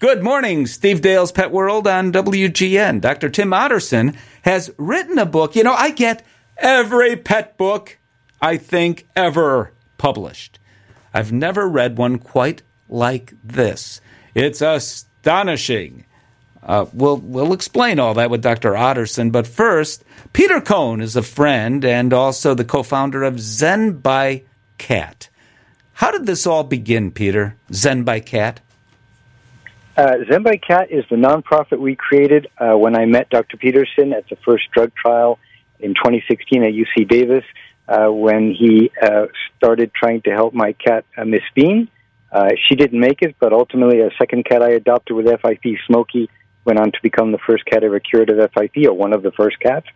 Good morning, Steve Dale's Pet World on WGN. Dr. Timm Otterson has written a book. You know, I get every pet book I think ever published. I've never read one quite like this. It's astonishing. Uh, we'll, we'll explain all that with Dr. Otterson, but first, Peter Cohen is a friend and also the co founder of Zen by Cat. How did this all begin, Peter? Zen by Cat? Uh, Zen by Cat is the nonprofit we created uh, when I met Dr. Pedersen at the first drug trial in 2016 at UC Davis uh, when he uh, started trying to help my cat, uh, Miss Bean. Uh, she didn't make it, but ultimately a second cat I adopted with FIP, Smokey, went on to become the first cat ever cured of FIP, or one of the first cats.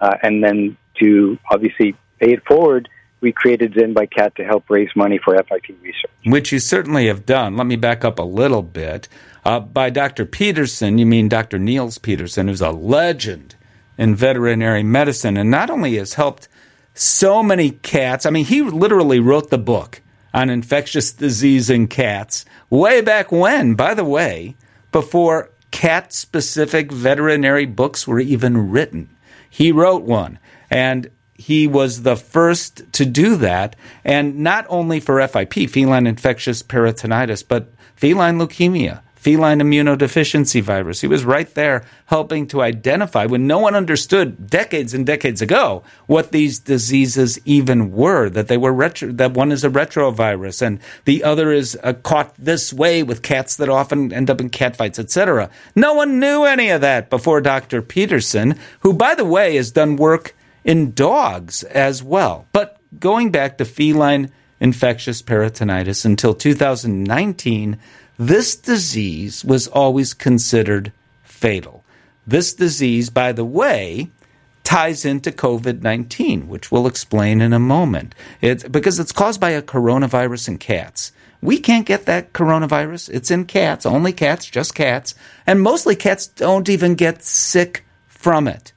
and then to obviously pay it forward, we created Zen by Cat to help raise money for FIP research. Which you certainly have done. Let me back up a little bit. Uh, by Dr. Pedersen, you mean Dr. Niels Pedersen, who's a legend in veterinary medicine and not only has helped so many cats, I mean, he literally wrote the book on infectious disease in cats way back when, by the way, before cat specific veterinary books were even written. He wrote one. And he was the first to do that, and not only for FIP, feline infectious peritonitis, but feline leukemia, feline immunodeficiency virus. He was right there helping to identify when no one understood decades and decades ago what these diseases even were. That they were retro, that one is a retrovirus and the other is uh, caught this way with cats that often end up in cat fights, etc. No one knew any of that before Dr. Pedersen, who, by the way, has done work in dogs as well. But going back to feline infectious peritonitis until 2019, this disease was always considered fatal. This disease, by the way, ties into COVID 19, which we'll explain in a moment. It's because it's caused by a coronavirus in cats. We can't get that coronavirus. It's in cats, only cats, just cats. And mostly cats don't even get sick from it.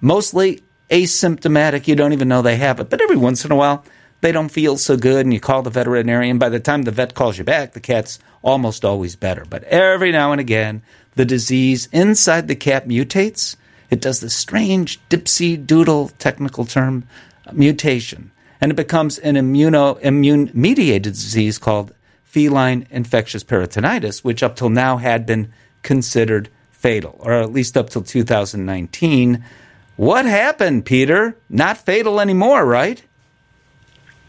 Mostly asymptomatic. You don't even know they have it. But every once in a while, they don't feel so good, and you call the veterinarian. By the time the vet calls you back, the cat's almost always better. But every now and again, the disease inside the cat mutates. It does this strange dipsy doodle technical term uh, mutation, and it becomes an immuno immune mediated disease called feline infectious peritonitis, which up till now had been considered fatal, or at least up till 2019 what happened, Peter? Not fatal anymore, right?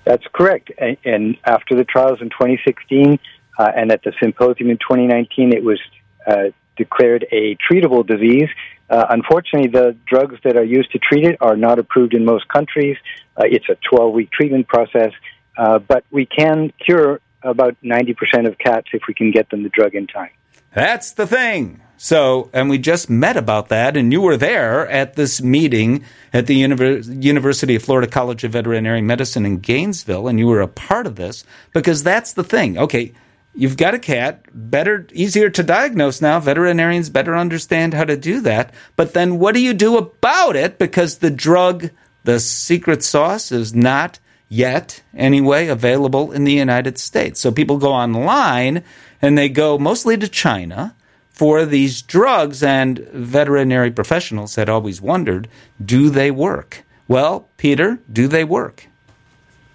That's correct. And, after the trials in 2016 uh, and at the symposium in 2019, it was uh, declared a treatable disease. Uh, unfortunately, the drugs that are used to treat it are not approved in most countries. Uh, it's a 12 week treatment process, uh, but we can cure about 90% of cats if we can get them the drug in time. That's the thing. So, and we just met about that, and you were there at this meeting at the University of Florida College of Veterinary Medicine in Gainesville, and you were a part of this because that's the thing. Okay, you've got a cat, better, easier to diagnose now. Veterinarians better understand how to do that. But then what do you do about it? Because the drug, the secret sauce, is not yet, anyway, available in the United States. So people go online and they go mostly to China for these drugs, and veterinary professionals had always wondered do they work? Well, Peter, do they work?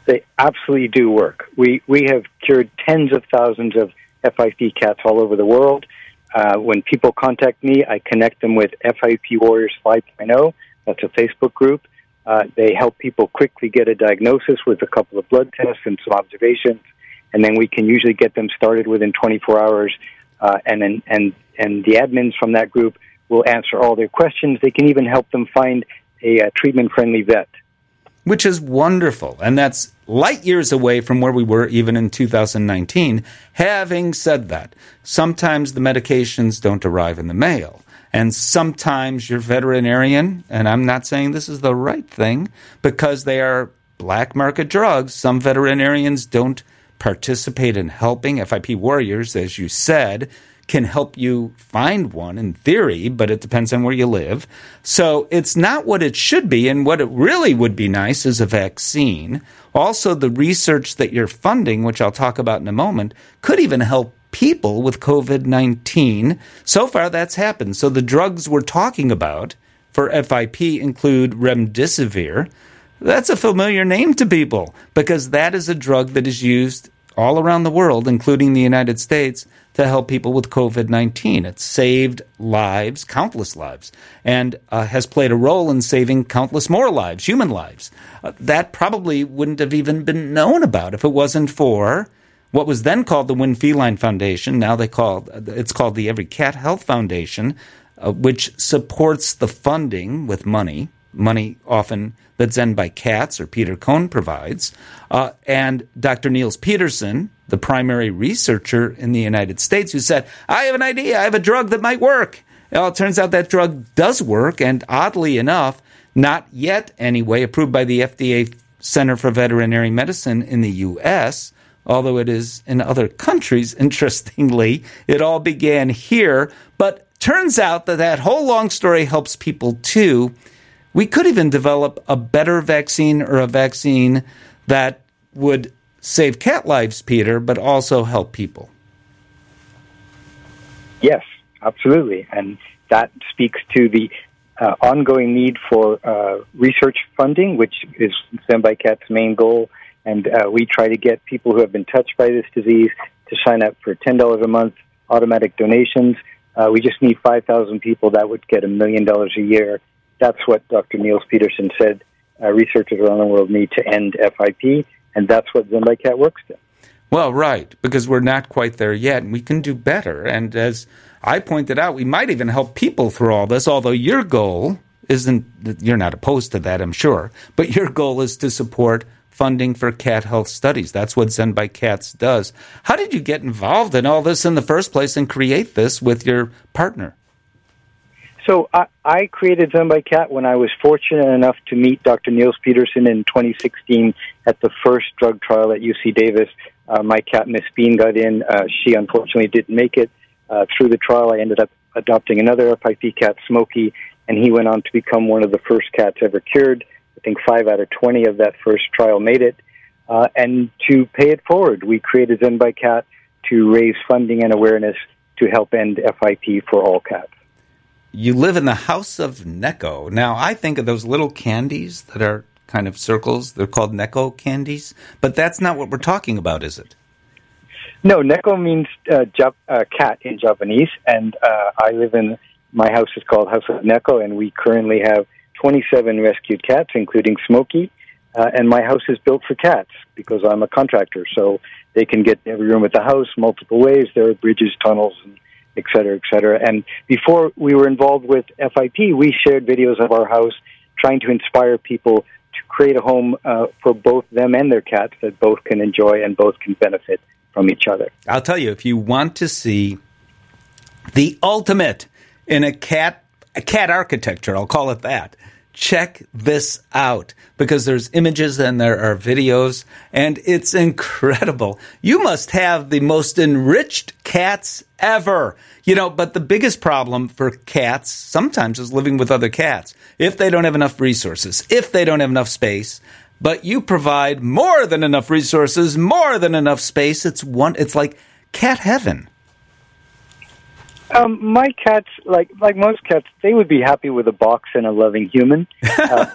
They absolutely do work. We, we have cured tens of thousands of FIP cats all over the world. Uh, when people contact me, I connect them with FIP Warriors 5.0. That's a Facebook group. Uh, they help people quickly get a diagnosis with a couple of blood tests and some observations, and then we can usually get them started within 24 hours uh, and then and and the admins from that group will answer all their questions. They can even help them find a, a treatment friendly vet. Which is wonderful. And that's light years away from where we were even in 2019. Having said that, sometimes the medications don't arrive in the mail. And sometimes your veterinarian, and I'm not saying this is the right thing, because they are black market drugs, some veterinarians don't participate in helping. FIP Warriors, as you said, can help you find one in theory, but it depends on where you live. So it's not what it should be. And what it really would be nice is a vaccine. Also, the research that you're funding, which I'll talk about in a moment, could even help people with COVID 19. So far, that's happened. So the drugs we're talking about for FIP include remdesivir. That's a familiar name to people because that is a drug that is used all around the world, including the United States, to help people with COVID 19. It's saved lives, countless lives, and uh, has played a role in saving countless more lives, human lives. Uh, that probably wouldn't have even been known about if it wasn't for what was then called the Winn Feline Foundation. Now they call it's called the Every Cat Health Foundation, uh, which supports the funding with money, money often that's done by Cats or Peter Cohen provides, uh, and Dr. Niels Pedersen, the primary researcher in the United States, who said, I have an idea, I have a drug that might work. Well, it turns out that drug does work, and oddly enough, not yet anyway, approved by the FDA Center for Veterinary Medicine in the U.S., although it is in other countries, interestingly. It all began here, but turns out that that whole long story helps people too. We could even develop a better vaccine or a vaccine that would save cat lives, Peter, but also help people. Yes, absolutely. And that speaks to the uh, ongoing need for uh, research funding, which is Zen by Cat's main goal. And uh, we try to get people who have been touched by this disease to sign up for $10 a month automatic donations. Uh, we just need 5,000 people. That would get a million dollars a year. That's what Dr. Niels Pedersen said uh, researchers around the world need to end FIP and that's what Zen by Cat works to. Well, right, because we're not quite there yet, and we can do better. And as I pointed out, we might even help people through all this, although your goal isn't, you're not opposed to that, I'm sure, but your goal is to support funding for cat health studies. That's what Zen by Cats does. How did you get involved in all this in the first place and create this with your partner? So I, I created Cat when I was fortunate enough to meet Dr. Niels Pedersen in 2016 at the first drug trial at UC Davis. Uh, my cat Miss Bean got in. Uh, she unfortunately didn't make it. Uh, through the trial, I ended up adopting another FIP cat, Smokey, and he went on to become one of the first cats ever cured. I think five out of 20 of that first trial made it. Uh, and to pay it forward, we created Zen by Cat to raise funding and awareness to help end FIP for all cats you live in the house of Nekko. Now, I think of those little candies that are kind of circles. They're called Necco candies, but that's not what we're talking about, is it? No, Nekko means uh, uh, cat in Japanese, and uh, I live in my house is called House of Nekko, and we currently have 27 rescued cats, including Smokey. Uh, and my house is built for cats because I'm a contractor, so they can get every room at the house multiple ways. There are bridges, tunnels, and et cetera, et cetera. And before we were involved with FIP, we shared videos of our house trying to inspire people to create a home uh, for both them and their cats that both can enjoy and both can benefit from each other. I'll tell you, if you want to see the ultimate in a cat a cat architecture, I'll call it that check this out because there's images and there are videos and it's incredible. You must have the most enriched cats ever. You know, but the biggest problem for cats sometimes is living with other cats. If they don't have enough resources, if they don't have enough space, but you provide more than enough resources, more than enough space, it's one it's like cat heaven. Um, my cats, like like most cats, they would be happy with a box and a loving human. Uh,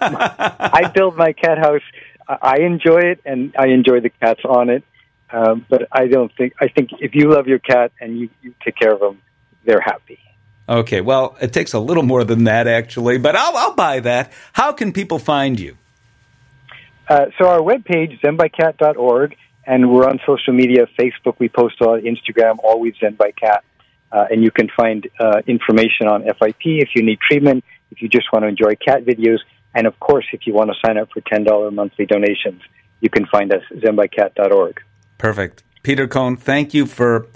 I build my cat house. I enjoy it, and I enjoy the cats on it. Um, but I don't think I think if you love your cat and you, you take care of them, they're happy. Okay, well, it takes a little more than that actually, but I'll, I'll buy that. How can people find you? Uh, so our webpage, is zenbycat.org, and we're on social media, Facebook, we post on Instagram, always Zen by Cat. Uh, and you can find uh, information on FIP if you need treatment, if you just want to enjoy cat videos, and of course, if you want to sign up for $10 monthly donations, you can find us at zenbycat.org. Perfect. Peter Cohen, thank you for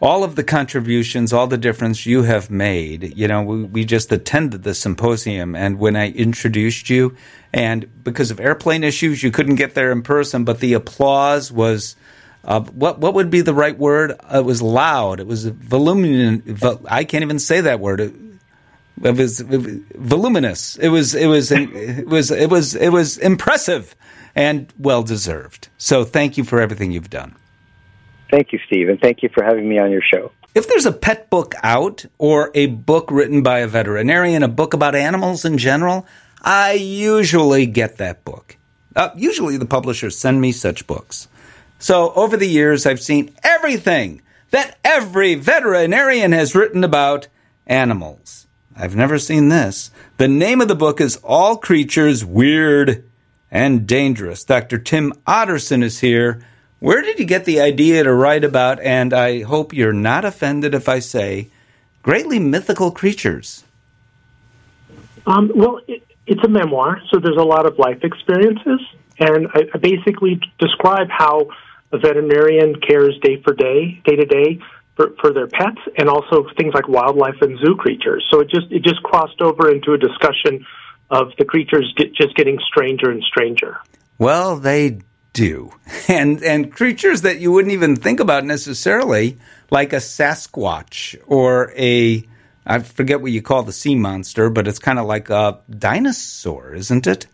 all of the contributions, all the difference you have made. You know, we, we just attended the symposium, and when I introduced you, and because of airplane issues, you couldn't get there in person, but the applause was uh, what what would be the right word? It was loud. It was voluminous. I can't even say that word. It, it was, it was voluminous. It was it was it was it was it was impressive and well deserved. So thank you for everything you've done. Thank you, Steve, and thank you for having me on your show. If there's a pet book out or a book written by a veterinarian, a book about animals in general, I usually get that book. Uh, usually the publishers send me such books. So over the years, I've seen everything that every veterinarian has written about animals. I've never seen this. The name of the book is All Creatures Weird and Dangerous. Dr. Timm Otterson is here. Where did you get the idea to write about, and I hope you're not offended if I say, greatly mythical creatures? Um, well, it, it's a memoir, so there's a lot of life experiences, and I, I basically describe how a veterinarian cares day for day, day to day, for, for their pets, and also things like wildlife and zoo creatures. So it just it just crossed over into a discussion of the creatures get, just getting stranger and stranger. Well, they do, and and creatures that you wouldn't even think about necessarily, like a Sasquatch or a I forget what you call the sea monster, but it's kind of like a dinosaur, isn't it?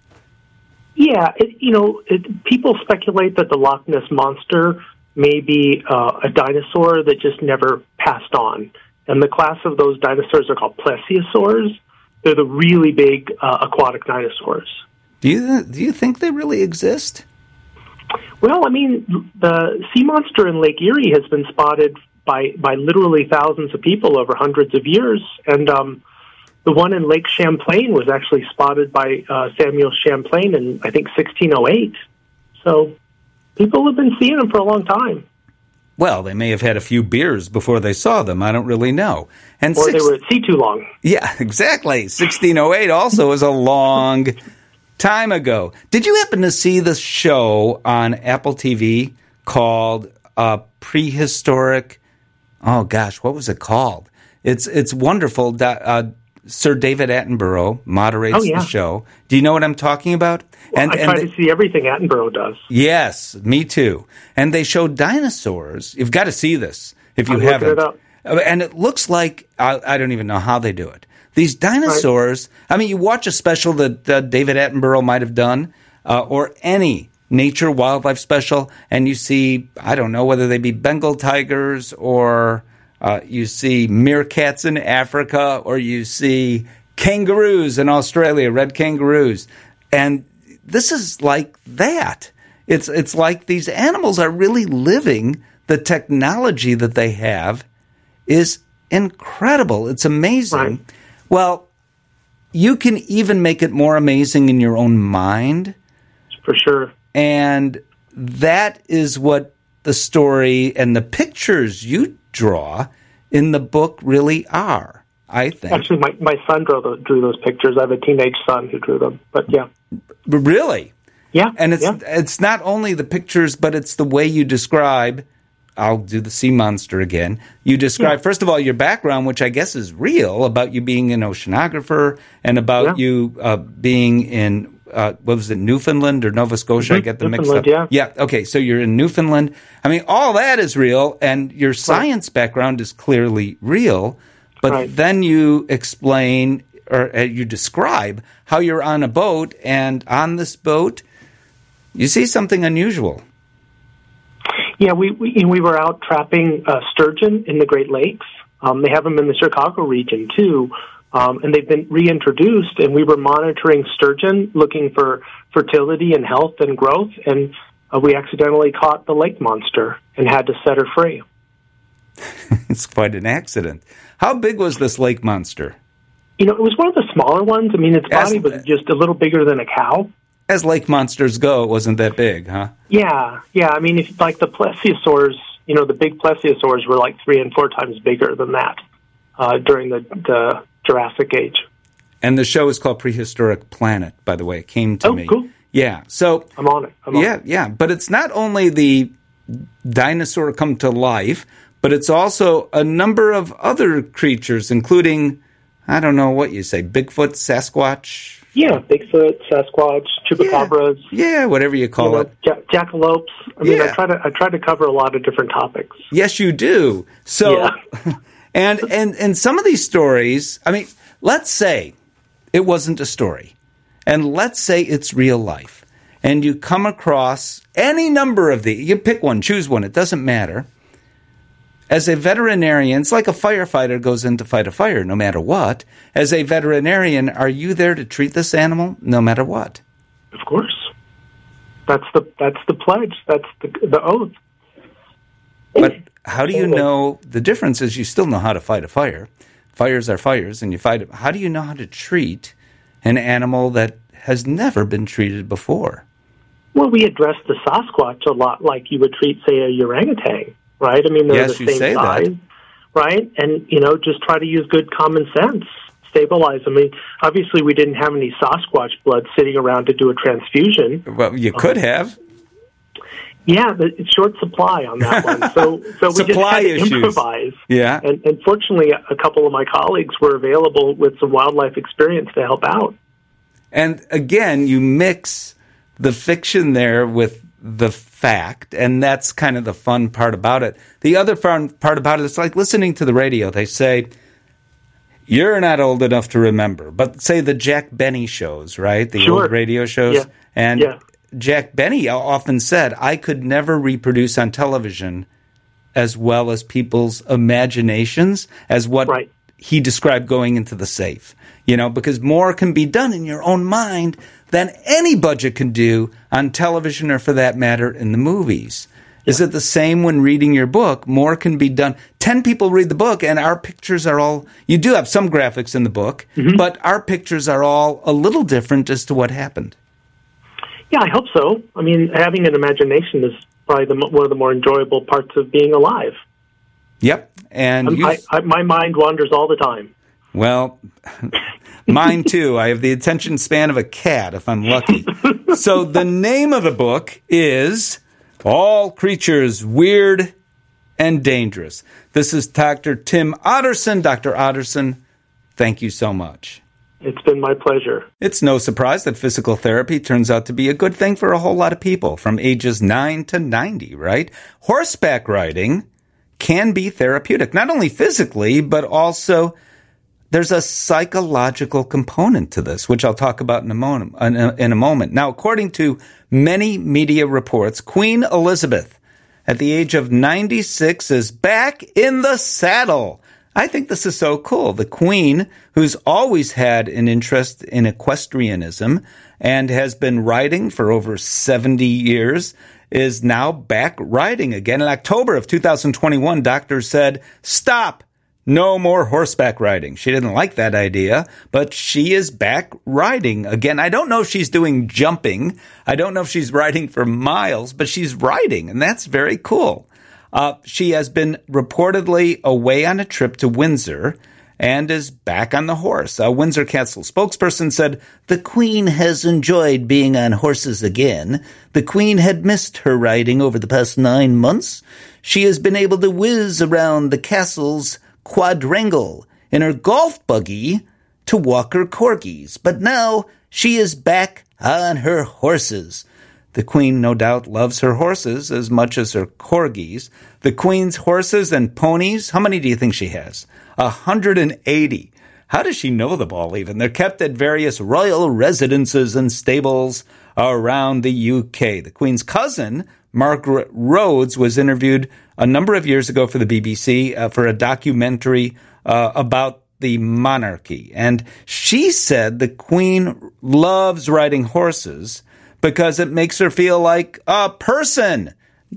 Yeah, it, you know, it, people speculate that the Loch Ness monster may be uh, a dinosaur that just never passed on, and the class of those dinosaurs are called plesiosaurs. They're the really big uh, aquatic dinosaurs. Do you do you think they really exist? Well, I mean, the sea monster in Lake Erie has been spotted by by literally thousands of people over hundreds of years, and um, the one in Lake Champlain was actually spotted by uh, Samuel Champlain in I think 1608. So people have been seeing them for a long time. Well, they may have had a few beers before they saw them. I don't really know. And or six, they were at sea too long. Yeah, exactly. 1608 also is a long time ago. Did you happen to see the show on Apple TV called uh, Prehistoric? Oh gosh, what was it called? It's it's wonderful. Uh, Sir David Attenborough moderates oh, yeah. the show. Do you know what I'm talking about? Well, and, I try and to see everything Attenborough does. Yes, me too. And they show dinosaurs. You've got to see this if you I'm haven't. It. Uh, and it looks like I, I, don't even know how they do it. These dinosaurs. Right. I mean, you watch a special that uh, David Attenborough might have done, uh, or any nature wildlife special, and you see I don't know whether they be Bengal tigers or uh, you see meerkats in Africa, or you see kangaroos in Australia, red kangaroos, and this is like that. It's it's like these animals are really living. The technology that they have is incredible. It's amazing. Right. Well, you can even make it more amazing in your own mind. For sure. And that is what the story and the pictures you draw in the book really are. I think. Actually, my, my son drew, the, drew those pictures. I have a teenage son who drew them. But yeah. Really? Yeah. And it's yeah. it's not only the pictures, but it's the way you describe. I'll do the sea monster again. You describe yeah. first of all your background, which I guess is real, about you being an oceanographer and about yeah. you uh, being in uh, what was it, Newfoundland or Nova Scotia? Mm-hmm. I get them mixed up. Yeah. yeah. Okay. So you're in Newfoundland. I mean, all that is real, and your science right. background is clearly real. But right. then you explain or uh, you describe how you're on a boat, and on this boat, you see something unusual. Yeah, we we, we were out trapping uh, sturgeon in the Great Lakes. Um, they have them in the Chicago region too. Um, and they've been reintroduced. And we were monitoring sturgeon, looking for fertility and health and growth, and uh, we accidentally caught the lake monster and had to set her free. it's quite an accident. How big was this lake monster? You know, it was one of the smaller ones. I mean, its body as, was just a little bigger than a cow. As lake monsters go, it wasn't that big, huh? Yeah, yeah. I mean, if like the plesiosaurs, you know, the big plesiosaurs were like three and four times bigger than that uh, during the, the Jurassic Age. And the show is called Prehistoric Planet, by the way. It came to oh, me. Cool. Yeah. So I'm on it. I'm on yeah, it. yeah. But it's not only the dinosaur come to life, but it's also a number of other creatures, including I don't know what you say, Bigfoot, Sasquatch. Yeah, Bigfoot, Sasquatch, chupacabras. Yeah, yeah whatever you call you know, it. Ja- jackalopes. I mean, yeah. I try to I try to cover a lot of different topics. Yes, you do. So, yeah. and and and some of these stories, I mean Let's say it wasn't a story, and let's say it's real life, and you come across any number of these. you pick one, choose one, it doesn't matter, As a veterinarian, it's like a firefighter goes in to fight a fire no matter what. As a veterinarian, are you there to treat this animal no matter what? Of course. That's the that's the pledge. That's the the oath. But how do you know the difference is you still know how to fight a fire. Fires are fires and you fight it. How do you know how to treat an animal that has never been treated before? Well, we address the Sasquatch a lot like you would treat, say, a orangutan, right? I mean, they're Yes, the same size, that. right? And, you know, just try to use good common sense, stabilize them. I mean, obviously, we didn't have any Sasquatch blood sitting around to do a transfusion. Well, you could uh-huh. have. Yeah, but it's short supply on that one. So, so we just had to issues. improvise. Yeah. And, and fortunately, a couple of my colleagues were available with some wildlife experience to help out. And again, you mix the fiction there with the fact, and that's kind of the fun part about it. The other fun part about it is like listening to the radio. They say, you're not old enough to remember, but say the Jack Benny shows, right? The Sure. old radio shows. Yeah. And Yeah. Jack Benny often said, I could never reproduce on television as well as people's imaginations as what Right. he described going into the safe. You know, because more can be done in your own mind than any budget can do on television or for that matter in the movies. Is it the same when reading your book? More can be done. 10 people read the book and our pictures are all, you do have some graphics in the book, mm-hmm. but our pictures are all a little different as to what happened. Yeah, I hope so. I mean, having an imagination is probably the, one of the more enjoyable parts of being alive. Yep. And um, you, I, I, my mind wanders all the time. Well, mine too. I have the attention span of a cat if I'm lucky. so the name of the book is All Creatures Weird and Dangerous. This is Dr. Timm Otterson. Dr. Otterson, thank you so much. It's been my pleasure. It's no surprise that physical therapy turns out to be a good thing for a whole lot of people from ages 9 to 90, right? Horseback riding can be therapeutic, not only physically, but also there's a psychological component to this, which I'll talk about in a moment. In a, moment. Now, according to many media reports, Queen Elizabeth, at the age of 96, is back in the saddle. I think this is so cool. The Queen, who's always had an interest in equestrianism and has been riding for over 70 years, is now back riding again. In October of 2021, doctors said, stop. No more horseback riding. She didn't like that idea, but she is back riding again. I don't know if she's doing jumping. I don't know if she's riding for miles, but she's riding, and that's very cool. Uh, she has been reportedly away on a trip to Windsor and is back on the horse. A Windsor Castle spokesperson said, The Queen has enjoyed being on horses again. The Queen had missed her riding over the past nine months. She has been able to whiz around the castle's quadrangle in her golf buggy to walk her corgis, but now she is back on her horses. The Queen, no doubt, loves her horses as much as her corgis. The Queen's horses and ponies, how many do you think she has? A hundred and eighty. How does she know them all even? They're kept at various royal residences and stables around the UK. The Queen's cousin, Margaret Rhodes, was interviewed a number of years ago for the BBC uh, for a documentary uh, about the monarchy. And she said the Queen loves riding horses because it makes her feel like a person.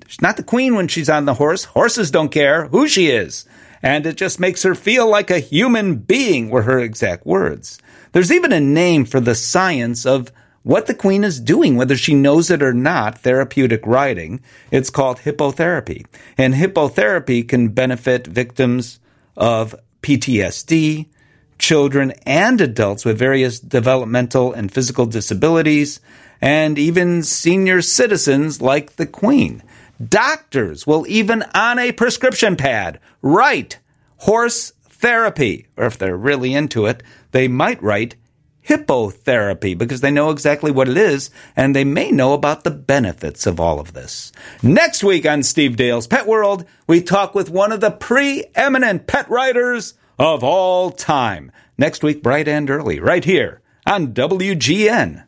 She's not the queen when she's on the horse. Horses don't care who she is. And it just makes her feel like a human being, were her exact words. There's even a name for the science of what the queen is doing, whether she knows it or not, therapeutic riding. It's called hippotherapy. And hippotherapy can benefit victims of PTSD, children and adults with various developmental and physical disabilities, and even senior citizens like the Queen. Doctors will even on a prescription pad write horse therapy, or if they're really into it, they might write hippotherapy because they know exactly what it is and they may know about the benefits of all of this. Next week on Steve Dale's Pet World, we talk with one of the preeminent pet writers of all time. Next week, bright and early, right here on WGN.